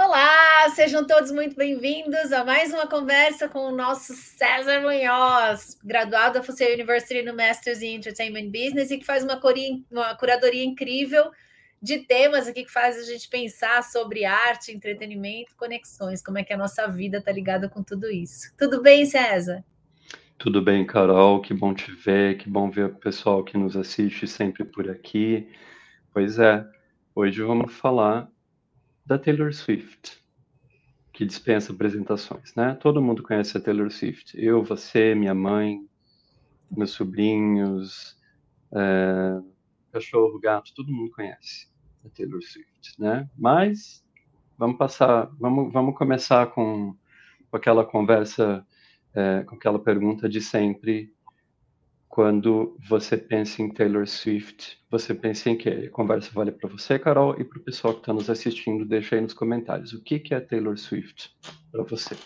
Olá, sejam todos muito bem-vindos a mais uma conversa com o nosso César Munhoz, graduado da FUCE University no Masters in Entertainment Business e que faz uma, uma curadoria incrível de temas aqui que faz a gente pensar sobre arte, entretenimento, conexões, como é que a nossa vida está ligada com tudo isso. Tudo bem, César? Tudo bem, Carol, que bom te ver, que bom ver o pessoal que nos assiste sempre por aqui. Pois é, hoje vamos falar da Taylor Swift, que dispensa apresentações, né? Todo mundo conhece a Taylor Swift. Eu, você, minha mãe, meus sobrinhos, é, cachorro, gato, todo mundo conhece a Taylor Swift, né? Mas vamos passar, vamos, vamos começar com, com aquela conversa, é, com aquela pergunta de sempre quando você pensa em Taylor Swift, você pensa em quê? Conversa vale para você, Carol, e para o pessoal que está nos assistindo, deixa aí nos comentários. O que, que é Taylor Swift para você?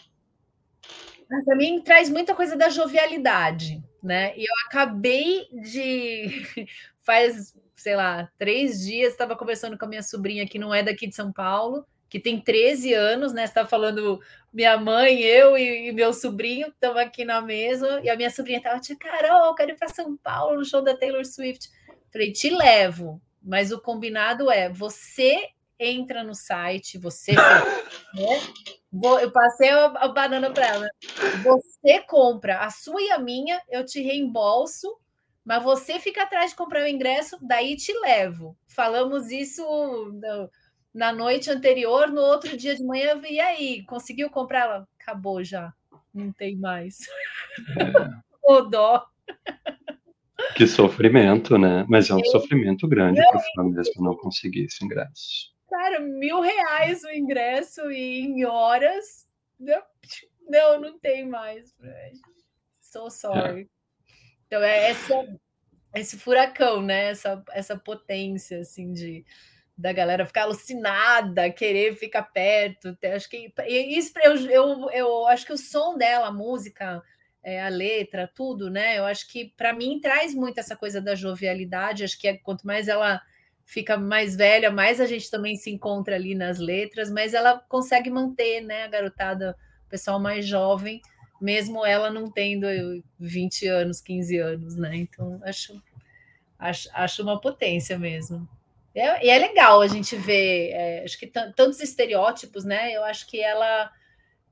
Para mim, traz muita coisa da jovialidade, né? E eu acabei de. Faz, sei lá, três dias, estava conversando com a minha sobrinha, que não é daqui de São Paulo, que tem 13 anos, né? Está falando, minha mãe, eu e, e meu sobrinho estamos aqui na mesa, e a minha sobrinha estava, tia Carol, quero ir para São Paulo no show da Taylor Swift. Falei, te levo, mas o combinado é você entra no site, você. né? Eu passei a banana para ela. Você compra a sua e a minha, eu te reembolso, mas você fica atrás de comprar o ingresso, daí te levo. Falamos isso na noite anterior, no outro dia de manhã, e aí, conseguiu comprar? Ela, acabou já, não tem mais. É. o dó. Que sofrimento, né? Mas é um sofrimento grande para o fã mesmo não conseguir esse ingresso. Cara, mil reais o ingresso e em horas. Não, não tem mais. So sorry. É. Então, é essa, esse furacão, né? Essa, essa potência, assim, de da galera ficar alucinada, querer ficar perto. Acho que isso eu, eu, eu acho que o som dela, a música, é, a letra, tudo, né? Eu acho que para mim traz muito essa coisa da jovialidade. Acho que é, quanto mais ela fica mais velha, mais a gente também se encontra ali nas letras, mas ela consegue manter, né, a garotada, o pessoal mais jovem, mesmo ela não tendo 20 anos, 15 anos, né? Então acho acho, acho uma potência mesmo. É, e é legal a gente ver, é, acho que tantos estereótipos, né? Eu acho que ela,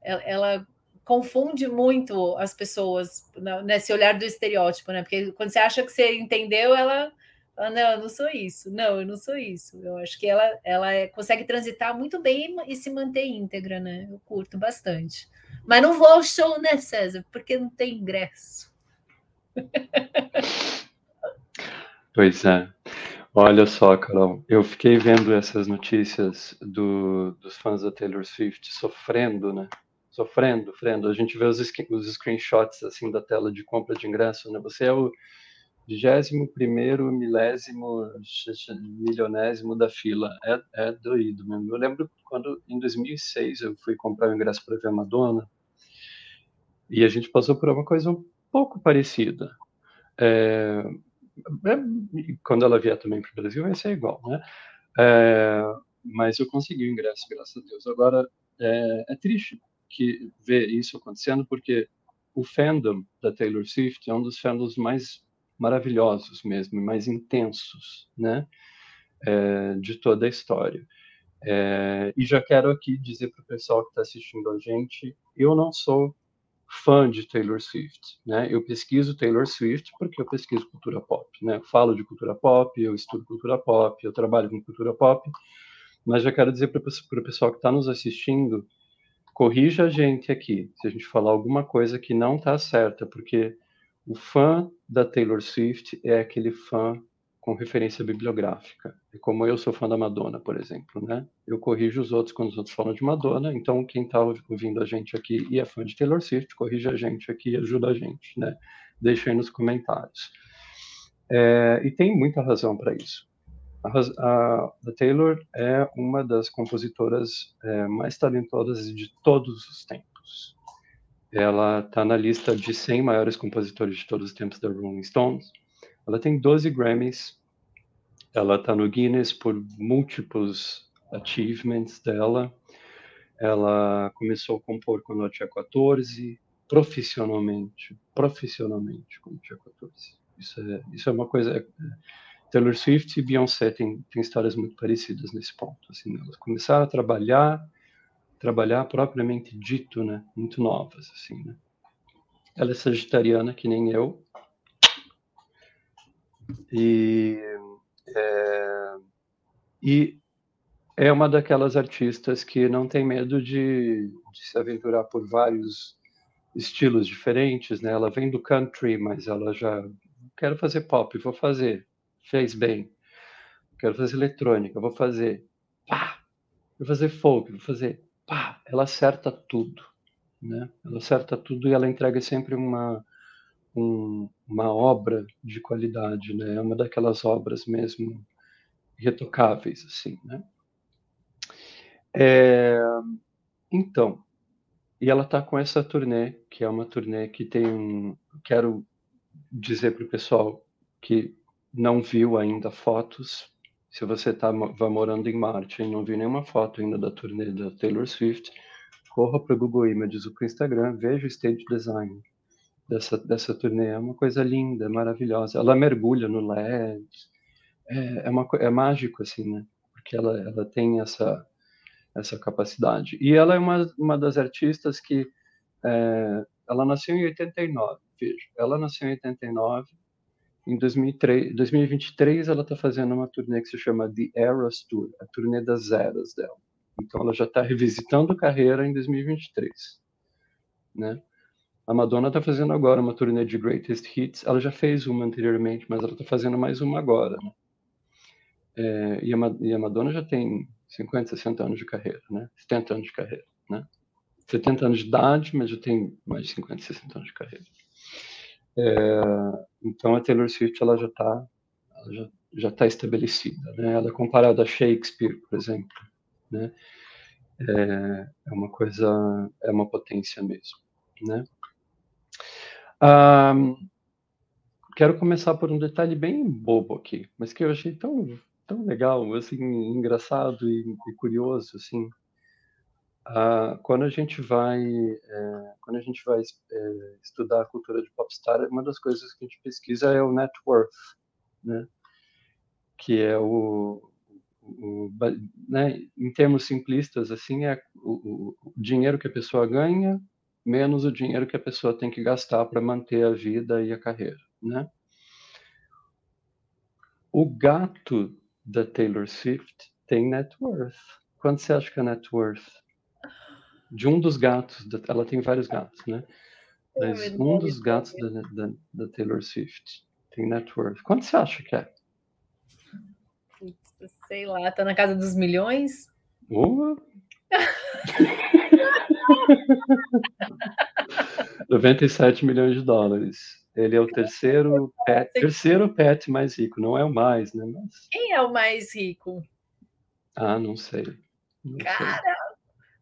ela, ela confunde muito as pessoas nesse olhar do estereótipo, né? Porque quando você acha que você entendeu, ela fala, não, eu não sou isso, não, eu não sou isso. Eu acho que ela, ela é, consegue transitar muito bem e se manter íntegra, né? Eu curto bastante. Mas não vou ao show, né, César? Porque não tem ingresso. Pois é. Olha só, Carol, eu fiquei vendo essas notícias do, dos fãs da Taylor Swift sofrendo, né? Sofrendo, sofrendo. A gente vê os, os screenshots assim da tela de compra de ingresso, né? Você é o vigésimo primeiro milésimo milionésimo da fila. É, é doído mesmo. Eu lembro quando em 2006 eu fui comprar o ingresso para ver a Madonna e a gente passou por uma coisa um pouco parecida. É, quando ela vier também para o Brasil, vai ser igual, né? É, mas eu consegui o ingresso, graças a Deus. Agora, é, é, triste que ver isso acontecendo, porque o fandom da Taylor Swift é um dos fandoms mais maravilhosos mesmo, mais intensos, né? É, de toda a história. É, e já quero aqui dizer para o pessoal que está assistindo a gente, eu não sou fã de Taylor Swift, né? Eu pesquiso Taylor Swift porque eu pesquiso cultura pop, né? Eu falo de cultura pop, eu estudo cultura pop, eu trabalho com cultura pop, mas já quero dizer para o pessoal que está nos assistindo, corrija a gente aqui se a gente falar alguma coisa que não está certa, porque o fã da Taylor Swift é aquele fã com referência bibliográfica. É como eu sou fã da Madonna, por exemplo, né? Eu corrijo os outros quando os outros falam de Madonna, então quem está ouvindo a gente aqui e é fã de Taylor Swift, corrija a gente aqui e ajuda a gente, né? Deixa aí nos comentários. É, e tem muita razão para isso. A, a, a, Taylor é uma das compositoras é, mais talentosas de todos os tempos. Ela está na lista de 100 maiores compositores de todos os tempos da Rolling Stones ela tem 12 Grammys. Ela está no Guinness por múltiplos achievements dela. ela começou a compor quando ela tinha 14, profissionalmente, profissionalmente quando tinha 14. Isso é, isso é uma coisa. É, Taylor Swift e Beyoncé têm, têm histórias muito parecidas nesse ponto. Assim, elas começaram a trabalhar, trabalhar propriamente dito, né? Muito novas, assim, né? Ela é sagitariana, que nem eu. E é, e é uma daquelas artistas que não tem medo de, de, se aventurar por vários estilos diferentes, né? Ela vem do country, mas ela já quero fazer pop, vou fazer, fez bem. Quero fazer eletrônica, vou fazer, pá. Vou fazer folk, vou fazer, pá. Ela acerta tudo, né? Ela acerta tudo e ela entrega sempre uma um, uma obra de qualidade, né? É uma daquelas obras mesmo retocáveis, assim, né? É, então, e ela está com essa turnê, que é uma turnê que tem um. Quero dizer para o pessoal que não viu ainda fotos. Se você está morando em Marte e não viu nenhuma foto ainda da turnê da Taylor Swift, corra para o Google Images ou para o Instagram, veja o stage design dessa, dessa turnê. É uma coisa linda, maravilhosa. Ela mergulha no LED, é, é, uma, é mágico, assim, né? Porque ela, ela tem essa, essa capacidade. E ela é uma, uma das artistas que. É, ela nasceu em 89, veja. Ela nasceu em 89. Em 2003, 2023, ela está fazendo uma turnê que se chama The Eras Tour, a turnê das eras dela. Então, ela já está revisitando carreira em 2023, né? A Madonna está fazendo agora uma turnê de Greatest Hits. Ela já fez uma anteriormente, mas ela está fazendo mais uma agora. Né? É, e, a, e, a, Madonna já tem 50, 60 anos de carreira, né? 70 anos de carreira, né? 70 anos de idade, mas já tem mais de 50, 60 anos de carreira. É, então a Taylor Swift ela já está já já está estabelecida, né? Ela é comparada a Shakespeare, por exemplo, né? É, é uma coisa, é uma potência mesmo, né? Quero começar por um detalhe bem bobo aqui, mas que eu achei tão, tão legal, assim, engraçado e, e curioso, assim. Uh, quando a gente vai é, quando a gente vai é, estudar a cultura de popstar, uma das coisas que a gente pesquisa é o net worth, né? Que é o, o né, em termos simplistas assim é o, o dinheiro que a pessoa ganha menos o dinheiro que a pessoa tem que gastar para manter a vida e a carreira, né? O gato da Taylor Swift tem net worth. Quanto você acha que é net worth? De um dos gatos, ela tem vários gatos, né? Mas um dos gatos da, da, da Taylor Swift tem net worth. Quanto você acha que é? Sei lá, tá na casa dos milhões? Uh. 97 milhões de dólares. Ele é o terceiro pet, terceiro pet mais rico, não é o mais, né? Mas... Quem é o mais rico? Ah, não sei. Não Cara, sei.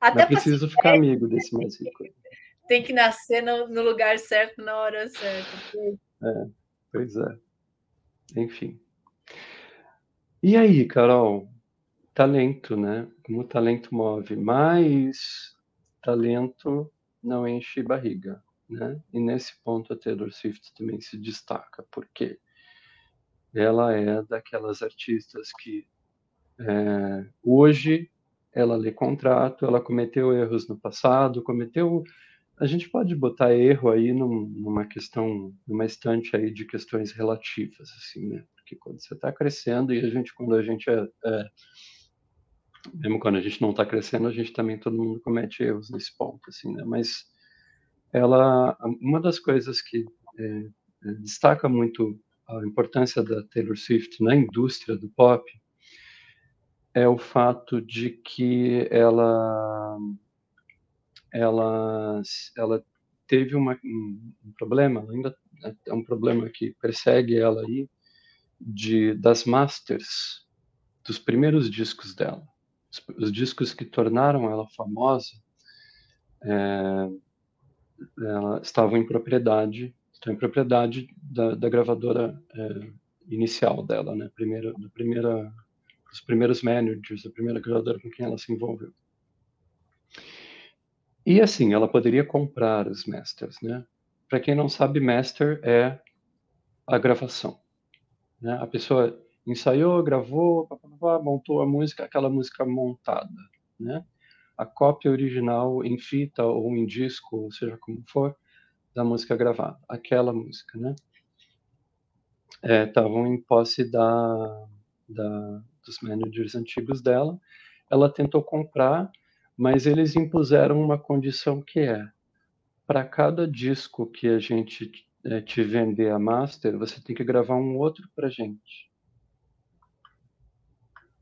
até preciso ficar amigo desse mais rico. Tem que nascer no, no lugar certo na hora certa. É, pois é. Enfim. E aí, Carol? Talento, né? Como o talento move, mas talento não enche barriga, né? E nesse ponto a Taylor Swift também se destaca, porque ela é daquelas artistas que é, hoje ela lê contrato, ela cometeu erros no passado, cometeu a gente pode botar erro aí num, numa questão, numa estante aí de questões relativas, assim, né? Porque quando você está crescendo e a gente, quando a gente é, é mesmo quando a gente não está crescendo, a gente também todo mundo comete erros nesse ponto, assim, né? Mas ela, uma das coisas que é, é, destaca muito a importância da Taylor Swift na indústria do pop é o fato de que ela ela ela teve uma, um, um problema ainda é um problema que persegue ela aí de das masters dos primeiros discos dela os discos que tornaram ela famosa é, ela, estavam em propriedade, estão em propriedade da, da gravadora é, inicial dela, né? Primeira, da primeira, os primeiros managers, a primeira gravadora com quem ela se envolveu. E assim, ela poderia comprar os masters, né? Para quem não sabe, master é a gravação. Né? A pessoa ensaiou, gravou, montou a música, aquela música montada, né? A cópia original em fita ou em disco, ou seja como for, da música gravada, aquela música, né? Estavam é, em posse da, da, dos managers antigos dela. Ela tentou comprar, mas eles impuseram uma condição que é para cada disco que a gente é, te vender a master, você tem que gravar um outro para gente.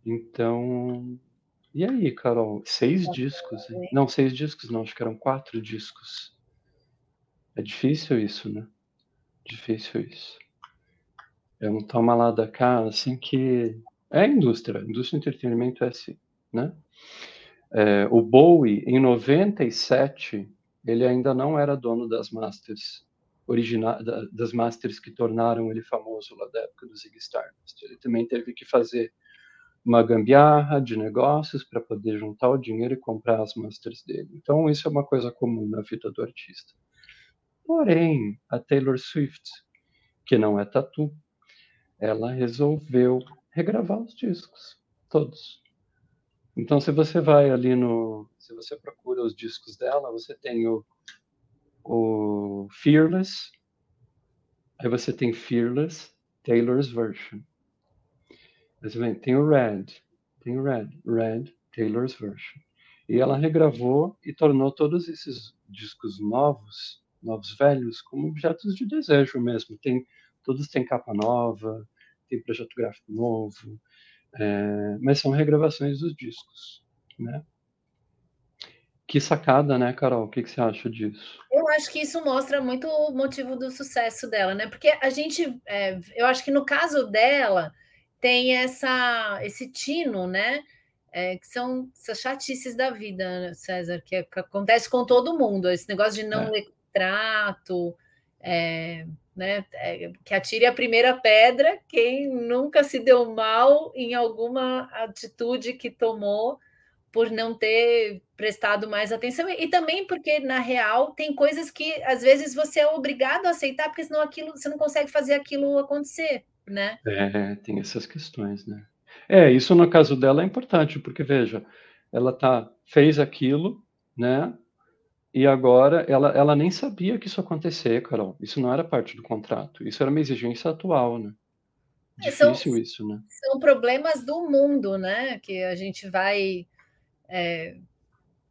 Então, e aí, Carol? Seis discos? Hein? Não, seis discos não, acho que eram quatro discos. É difícil isso, né? Difícil isso. É um toma lá da cá, assim que. É a indústria, a indústria do entretenimento é assim, né? É, o Bowie, em 97, ele ainda não era dono das masters originais, das masters que tornaram ele famoso lá da época do Ziggy Stardust. Ele também teve que fazer uma gambiarra de negócios para poder juntar o dinheiro e comprar as masters dele. Então, isso é uma coisa comum na vida do artista. Porém, a Taylor Swift, que não é tatu, ela resolveu regravar os discos, todos. Então, se você vai ali no. Se você procura os discos dela, você tem o, o Fearless, aí você tem Fearless, Taylor's Version. Você vê, tem o Red, tem o Red, Red, Taylor's Version. E ela regravou e tornou todos esses discos novos, novos velhos, como objetos de desejo mesmo. Tem todos têm capa nova, tem projeto gráfico novo, é, mas são regravações dos discos, né? Que sacada, né, Carol? O que, que, você acha disso? Eu acho que isso mostra muito o motivo do sucesso dela, né? Porque a gente, é, eu acho que no caso dela tem essa, esse tino, né? É, que são essas chatices da vida, César, que, é, que, acontece com todo mundo, esse negócio de não é. ler contrato, é, né? É, que atire a primeira pedra quem nunca se deu mal em alguma atitude que tomou por não ter prestado mais atenção e também porque na real tem coisas que às vezes você é obrigado a aceitar porque senão aquilo você não consegue fazer aquilo acontecer, né? É, tem essas questões, né? É, isso no caso dela é importante porque veja, ela tá fez aquilo, né? E agora ela, ela nem sabia que isso acontecer, Carol. Isso não era parte do contrato. Isso era uma exigência atual, né? É, Difícil são, isso, né? São problemas do mundo, né? Que a gente vai. É,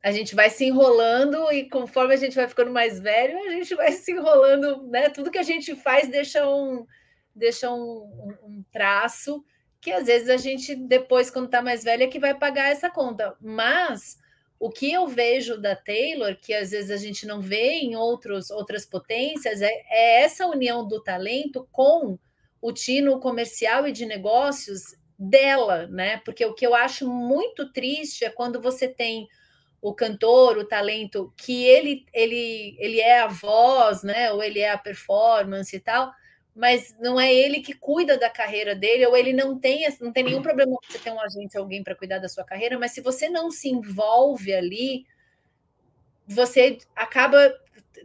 a gente vai se enrolando e conforme a gente vai ficando mais velho, a gente vai se enrolando, né? Tudo que a gente faz deixa um, deixa um, um, traço que às vezes a gente, depois, quando está mais velha, é que vai pagar essa conta. Mas o que eu vejo da Taylor, que às vezes a gente não vê em outros, outras potências, é, é essa união do talento com o tino comercial e de negócios dela, né? Porque o que eu acho muito triste é quando você tem o cantor, o talento, que ele, ele, ele é a voz, né? Ou ele é a performance e tal, mas não é ele que cuida da carreira dele, ou ele não tem, não tem nenhum problema você ter um agente, alguém para cuidar da sua carreira, mas se você não se envolve ali, você acaba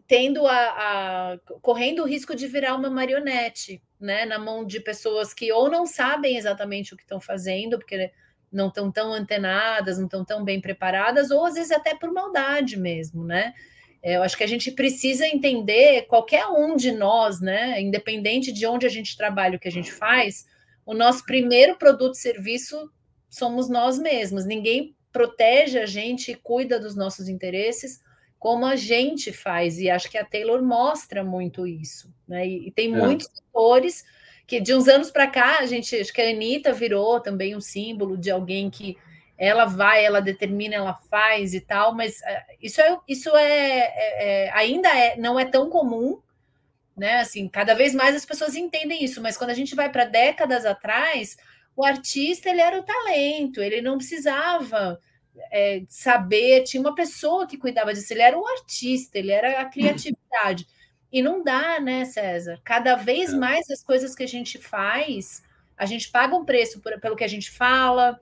tendo a, a, correndo o risco de virar uma marionete, né, na mão de pessoas que ou não sabem exatamente o que estão fazendo, porque não estão tão antenadas, não estão tão bem preparadas, ou às vezes até por maldade mesmo, né? É, eu acho que a gente precisa entender, qualquer um de nós, né, independente de onde a gente trabalha, o que a gente faz, o nosso primeiro produto e serviço somos nós mesmos. Ninguém protege a gente e cuida dos nossos interesses como a gente faz. E acho que a Taylor mostra muito isso. Né? E, e tem é. muitos setores que de uns anos para cá, a gente acho que a Anitta virou também um símbolo de alguém que ela vai, ela determina, ela faz e tal, mas eh, isso é, isso é, é, é, ainda é, não é tão comum, né? Assim, cada vez mais as pessoas entendem isso, mas quando a gente vai para décadas atrás, o artista ele era o talento, ele não precisava é, saber, tinha uma pessoa que cuidava disso, ele era o artista, ele era a criatividade. E não dá, né, César? Cada vez é. mais as coisas que a gente faz, a gente paga um preço por, pelo que a gente fala,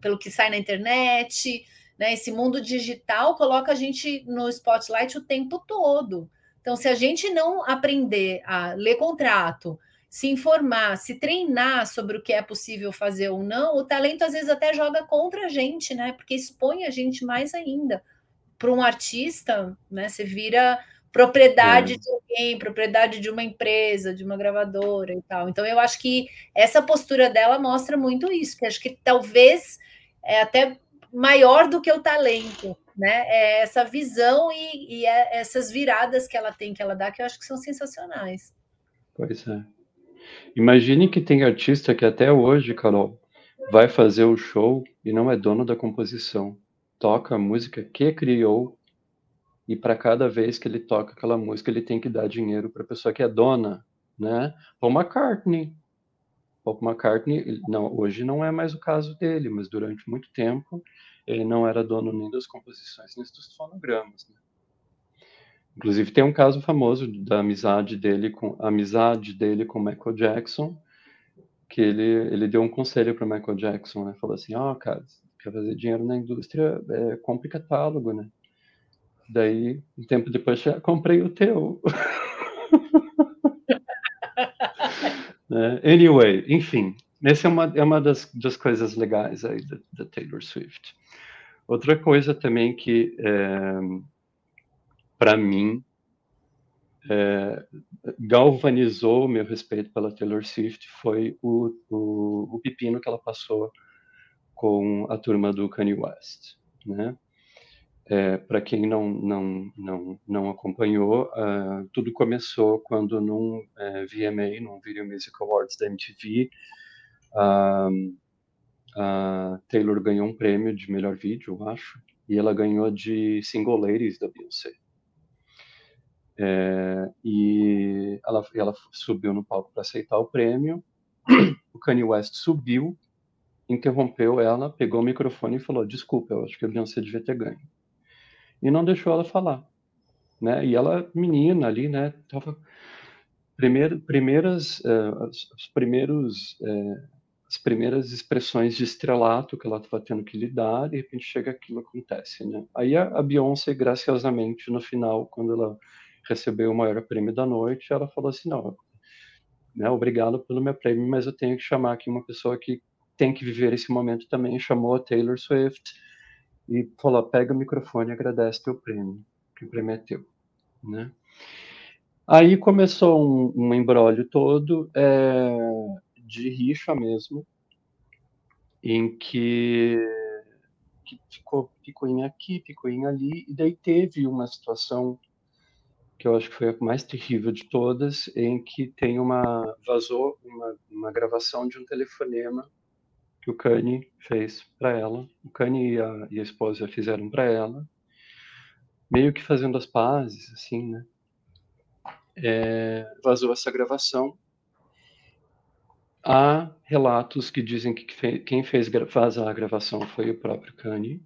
pelo que sai na internet, Né? Esse mundo digital coloca a gente no spotlight o tempo todo. Então, se a gente não aprender a ler contrato, se informar, se treinar sobre o que é possível fazer ou não, o talento às vezes até joga contra a gente, né? Porque expõe a gente mais ainda. Para um artista, né? Você vira propriedade é. de alguém, propriedade de uma empresa, de uma gravadora e tal. Então eu acho que essa postura dela mostra muito isso, que acho que talvez é até maior do que o talento, né? É essa visão e, e é essas viradas que ela tem, que ela dá, que eu acho que são sensacionais. Pois é. Imagine que tem artista que até hoje, Carol, vai fazer o show e não é dono da composição. Toca a música que criou e para cada vez que ele toca aquela música, ele tem que dar dinheiro para a pessoa que é dona, né? Paul McCartney. Paul McCartney, não, hoje não é mais o caso dele, mas durante muito tempo ele não era dono nem das composições nem dos fonogramas. Né? Inclusive tem um caso famoso da amizade dele com amizade dele com Michael Jackson, que ele ele deu um conselho para Michael Jackson, né? Falou assim, ó, oh, cara, quer fazer dinheiro na indústria, é, compre catálogo, né? Daí, um tempo depois, já comprei o teu. é, anyway, enfim, essa é uma, é uma das, das coisas legais aí da, da Taylor Swift. Outra coisa também que, é, para mim, é, galvanizou o meu respeito pela Taylor Swift foi o, o, o pepino que ela passou com a turma do Kanye West, né? É, Para quem não, não, não, não acompanhou, uh, tudo começou quando num uh, é, VMA, num Video Music Awards da MTV, uh, a Taylor ganhou um prêmio de melhor vídeo, eu acho, e ela ganhou de Single Ladies da Beyoncé. É, e ela, ela subiu no palco para aceitar o prêmio. O Kanye West subiu, interrompeu ela, pegou o microfone e falou: Desculpa, eu acho que a Beyoncé devia ter ganho e não deixou ela falar, né? E ela, menina ali, né? Tava primeiro, primeiras, uh, os primeiros, uh, as primeiras expressões de estrelato que ela estava tendo que lidar, de repente chega aquilo acontece, né? Aí a, a Beyoncé, graciosamente, no final, quando ela recebeu o maior prêmio da noite, ela falou assim, não, né? Obrigado pelo meu prêmio, mas eu tenho que chamar aqui uma pessoa que tem que viver esse momento também. Chamou a Taylor Swift e falou: pega o microfone e agradece teu prêmio, que o prêmio é teu, né? Aí começou um, um embrólio todo é, de rixa mesmo, em que, que ficou picuinha aqui, picuinha ali, e daí teve uma situação que eu acho que foi a mais terrível de todas, em que tem uma vazou uma, uma gravação de um telefonema o Kanye fez para ela. O Kanye e a, e a esposa fizeram para ela, meio que fazendo as pazes, assim, né? É, vazou essa gravação. Há relatos que dizem que quem fez vazar a gravação foi o próprio Kanye.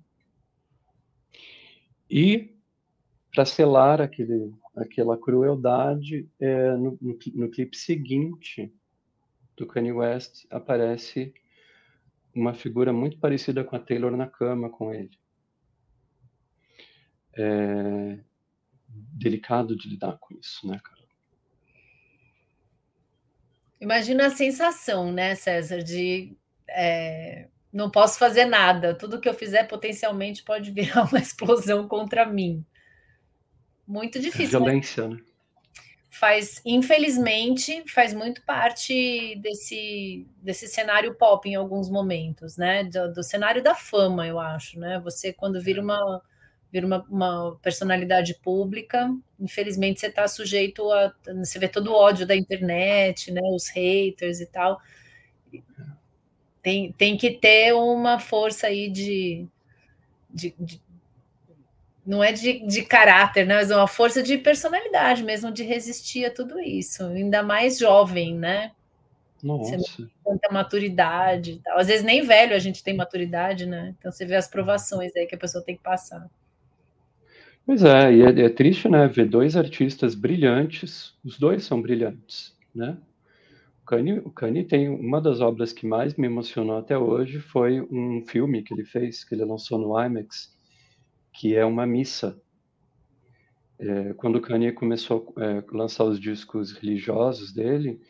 E, para selar aquele, aquela crueldade, é, no, no, no clipe seguinte do Kanye West aparece uma figura muito parecida com a Taylor na cama com ele. É delicado de lidar com isso, né, cara? Imagina a sensação, né, César, de é, não posso fazer nada, tudo que eu fizer potencialmente pode virar uma explosão contra mim. Muito difícil. Né? Violência, né? né? Faz, infelizmente, faz muito parte desse, desse cenário pop em alguns momentos, né? Do, do cenário da fama, eu acho, né? Você, quando vira uma, vira uma, uma personalidade pública, infelizmente você está sujeito a. Você vê todo o ódio da internet, né? Os haters e tal. Tem, tem que ter uma força aí de, de, de não é de, de caráter, né? Mas é uma força de personalidade mesmo, de resistir a tudo isso. Ainda mais jovem, né? Nossa. Você tanta maturidade. Tal. Às vezes nem velho a gente tem maturidade, né? Então você vê as provações aí que a pessoa tem que passar. Pois é, e é, é triste, né? Ver dois artistas brilhantes, os dois são brilhantes, né? O Kanye, o Kanye tem uma das obras que mais me emocionou até hoje foi um filme que ele fez, que ele lançou no IMAX, que é uma missa. É, quando o Kanye começou a é, lançar os discos religiosos dele,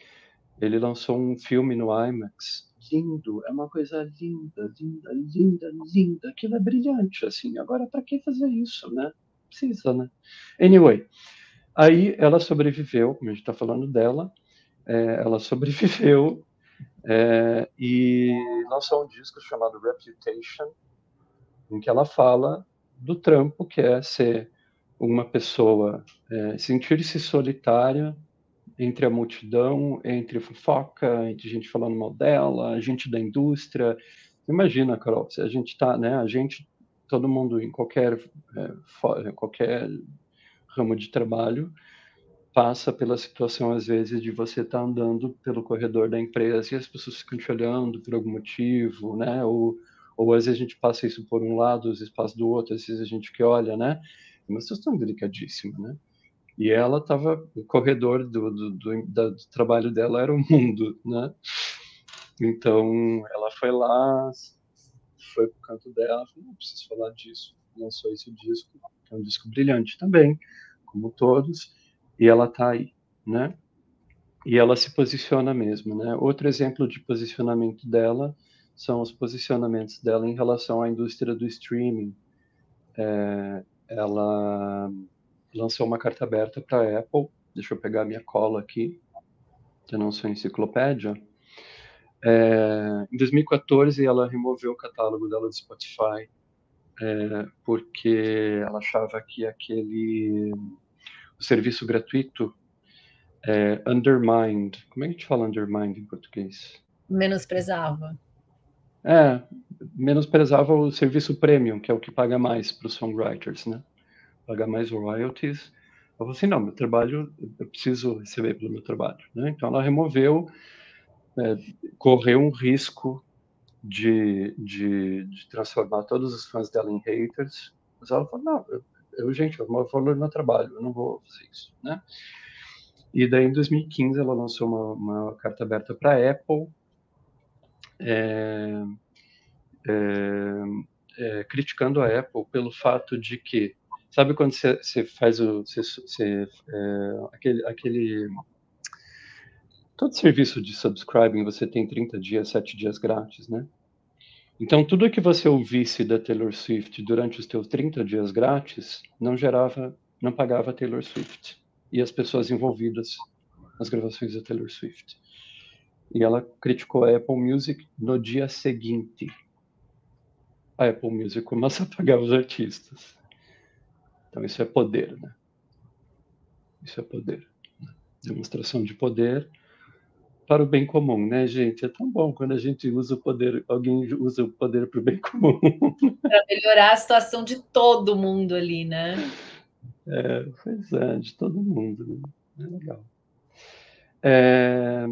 ele lançou um filme no IMAX. Lindo, é uma coisa linda, linda, linda, linda. Aquilo é brilhante, assim. Agora, para que fazer isso, né? Precisa, né? Anyway, aí ela sobreviveu, como a gente está falando dela, é, ela sobreviveu é, e lançou um disco chamado Reputation, em que ela fala do trampo que é ser uma pessoa, é, sentir-se solitária entre a multidão, entre fofoca, entre gente falando mal dela, gente da indústria. Imagina, Carol, se a gente está, né, a gente, todo mundo em qualquer, é, qualquer ramo de trabalho, passa pela situação, às vezes, de você estar tá andando pelo corredor da empresa e as pessoas ficam te olhando por algum motivo, né? Ou, ou às vezes a gente passa isso por um lado, vezes passa do outro, às vezes a gente que olha, né? É uma situação delicadíssima, né? E ela estava, o corredor do, do, do, do, trabalho dela era o mundo, né? Então, ela foi lá, foi pro canto dela, falou, não preciso falar disso. Lançou esse disco, que é um disco brilhante também, como todos e ela está aí, né? E ela se posiciona mesmo, né? Outro exemplo de posicionamento dela são os posicionamentos dela em relação à indústria do streaming. É, ela lançou uma carta aberta para a Apple. Deixa eu pegar minha cola aqui, que eu não sou enciclopédia. É, em 2014, ela removeu o catálogo dela do Spotify é, porque ela achava que aquele o serviço gratuito é, undermined. Como é que a gente fala undermined em português? Menosprezava. É, menosprezava o serviço premium, que é o que paga mais para os songwriters, né? Paga mais royalties. Eu falei assim, não, meu trabalho, eu preciso receber pelo meu trabalho, né? Então ela removeu, é, correu um risco de, de, de, transformar todos os fãs dela em haters, mas ela falou, não, eu eu, gente, eu vou valor meu trabalho, eu não vou fazer isso, né? E daí, em 2015, ela lançou uma, uma carta aberta para a Apple, é, é, é, criticando a Apple pelo fato de que, sabe quando você faz o, você, é, aquele, aquele, todo serviço de subscribing, você tem 30 dias, 7 dias grátis, né? Então, tudo que você ouvisse da Taylor Swift durante os teus 30 dias grátis não gerava, não pagava Taylor Swift e as pessoas envolvidas nas gravações da Taylor Swift. E ela criticou a Apple Music no dia seguinte. A Apple Music começa a pagar os artistas. Então, isso é poder, né? Isso é poder. Né? Demonstração de poder para o bem comum, né, gente? É tão bom quando a gente usa o poder, alguém usa o poder para o bem comum. Para melhorar a situação de todo mundo ali, né? É, pois é, de todo mundo. Né? É legal. É,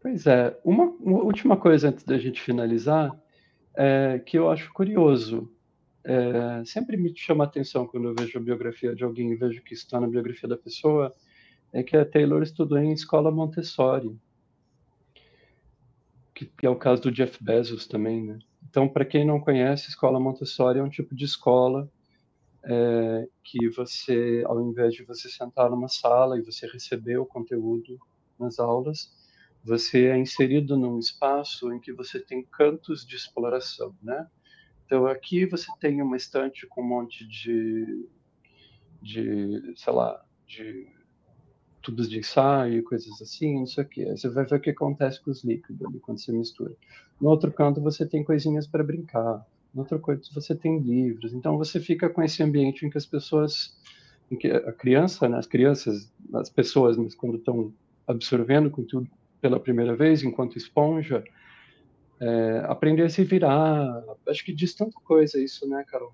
pois é, uma, uma, última coisa antes da gente finalizar, é, que eu acho curioso. É, sempre me chama a atenção quando eu vejo a biografia de alguém e vejo que está na biografia da pessoa é que a Taylor estudou em escola Montessori, que é o caso do Jeff Bezos também, né? Então, para quem não conhece, escola Montessori é um tipo de escola é, que você, ao invés de você sentar numa sala e você receber o conteúdo nas aulas, você é inserido num espaço em que você tem cantos de exploração, né? Então, aqui você tem uma estante com um monte de, de sei lá, de tubos de ensaio, coisas assim, não sei o que. Aí você vai ver o que acontece com os líquidos ali quando você mistura. No outro canto você tem coisinhas para brincar. No outro canto você tem livros. Então você fica com esse ambiente em que as pessoas, em que a criança, né, as crianças, as pessoas, mas quando estão absorvendo conteúdo pela primeira vez, enquanto esponja, é, aprender a se virar. Acho que diz tanta coisa isso, né, Carol?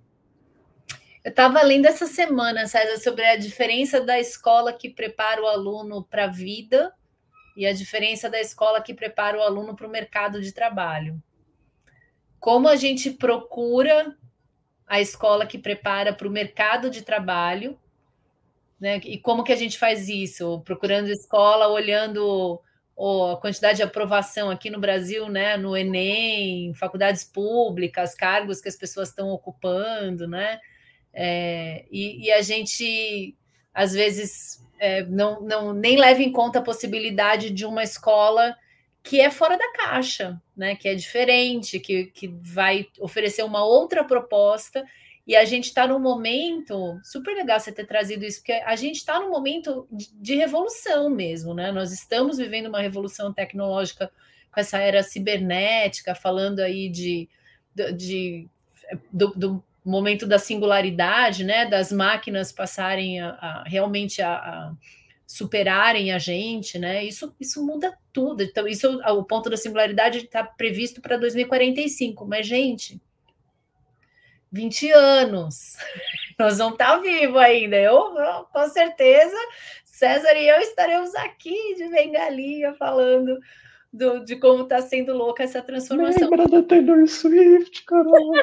Eu estava lendo essa semana, César, sobre a diferença da escola que prepara o aluno para a vida e a diferença da escola que prepara o aluno para o mercado de trabalho. Como a gente procura a escola que prepara para o mercado de trabalho, né? E como que a gente faz isso? Procurando escola, olhando a quantidade de aprovação aqui no Brasil, né? No Enem, faculdades públicas, cargos que as pessoas estão ocupando, né? É, e, e, a gente, às vezes, é, não, não nem leva em conta a possibilidade de uma escola que é fora da caixa, né? Que é diferente, que, que vai oferecer uma outra proposta. E a gente está num momento super legal você ter trazido isso, porque a gente está num momento de, de, revolução mesmo, né? Nós estamos vivendo uma revolução tecnológica com essa era cibernética, falando aí de, de, do, do, momento da singularidade, né? Das máquinas passarem a, a realmente a, a superarem a gente, né? Isso, isso muda tudo. Então, isso o ponto da singularidade está previsto para 2045. Mas, gente, 20 anos, nós vamos estar tá vivos ainda. Eu, com certeza, César e eu estaremos aqui de bengalinha falando do, de como está sendo louca essa transformação. Lembra da Taylor Swift, Carol?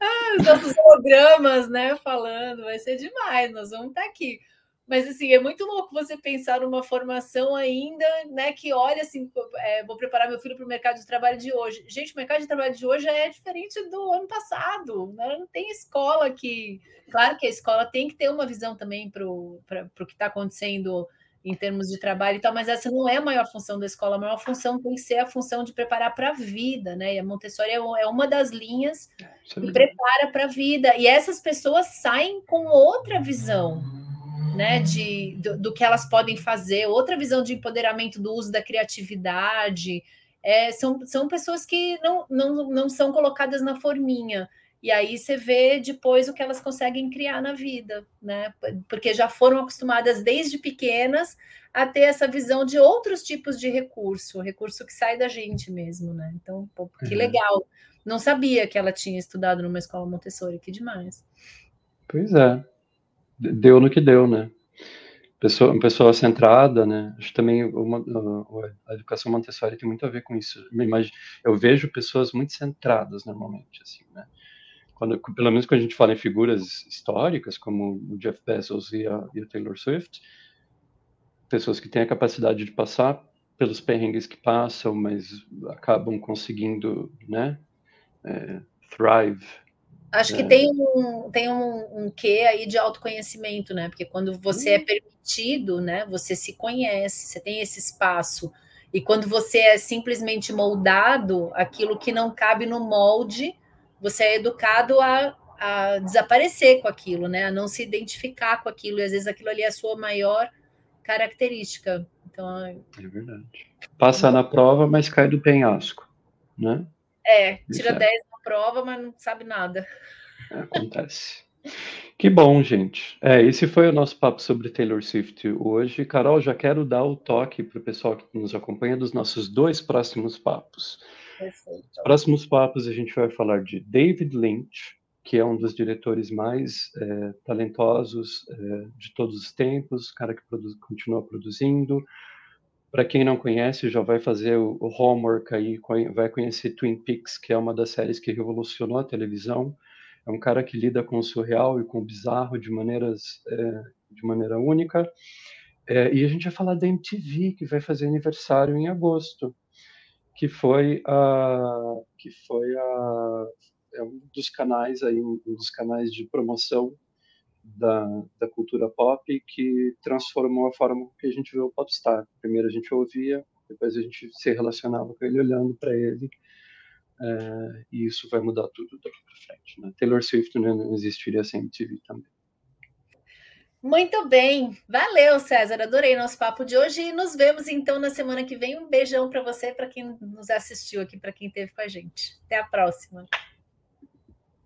ah, os nossos hologramas, né, falando, vai ser demais, nós vamos estar aqui. Mas assim, é muito louco você pensar numa formação ainda, né? Que olha assim, é, vou preparar meu filho para o mercado de trabalho de hoje. Gente, o mercado de trabalho de hoje é diferente do ano passado. Né? Não tem escola que. Claro que a escola tem que ter uma visão também para o que está acontecendo em termos de trabalho e tal, mas essa não é a maior função da escola, a maior função tem que ser a função de preparar para a vida, né? E a Montessori é, é uma das linhas que prepara para a vida. E essas pessoas saem com outra visão, né? De, do, do, que elas podem fazer, outra visão de empoderamento do uso da criatividade. É, são, são pessoas que não, não, não são colocadas na forminha. E aí você vê depois o que elas conseguem criar na vida, né? Porque já foram acostumadas desde pequenas a ter essa visão de outros tipos de recurso, recurso que sai da gente mesmo, né? Então, pô, que uhum. legal. Não sabia que ela tinha estudado numa escola Montessori, que demais. Pois é. Deu no que deu, né? Pessoa, pessoa centrada, né? Acho também uma, a, educação Montessori tem muito a ver com isso. Eu vejo pessoas muito centradas normalmente, assim, né? quando, pelo menos quando a gente fala em figuras históricas, como o Jeff Bezos e a, e a Taylor Swift, pessoas que têm a capacidade de passar pelos perrengues que passam, mas acabam conseguindo, né, é, thrive. Acho que é. tem um, tem um, um quê aí de autoconhecimento, né? Porque quando você é hum. permitido, né? Você se conhece, você tem esse espaço. E quando você é simplesmente moldado, aquilo que não cabe no molde, você é educado a, a desaparecer com aquilo, né? A não se identificar com aquilo, e às vezes aquilo ali é a sua maior característica. Então, é verdade. Passa na prova, mas cai do penhasco, né? É, tira Isso 10 é. Prova, mas não sabe nada. Acontece. Que bom, gente. É, esse foi o nosso papo sobre Taylor Swift hoje. Carol, já quero dar o toque para o pessoal que nos acompanha dos nossos dois próximos papos. Perfeito. Próximos papos a gente vai falar de David Lynch, que é um dos diretores mais é, talentosos é, de todos os tempos, cara que produz, continua produzindo. Para quem não conhece, já vai fazer o, homework aí, vai conhecer Twin Peaks, que é uma das séries que revolucionou a televisão. É um cara que lida com o surreal e com o bizarro de maneiras é, de maneira única. É, e a gente vai falar da MTV, que vai fazer aniversário em agosto que foi a que foi a é um dos canais aí um dos canais de promoção da, da cultura pop que transformou a forma que a gente vê o popstar. Primeiro a gente ouvia, depois a gente se relacionava com ele olhando para ele, é, e isso vai mudar tudo daqui para frente. Né? Taylor Swift não existiria sem MTV também. Muito bem, valeu César, adorei nosso papo de hoje e nos vemos então na semana que vem. Um beijão para você, para quem nos assistiu aqui, para quem esteve com a gente. Até a próxima.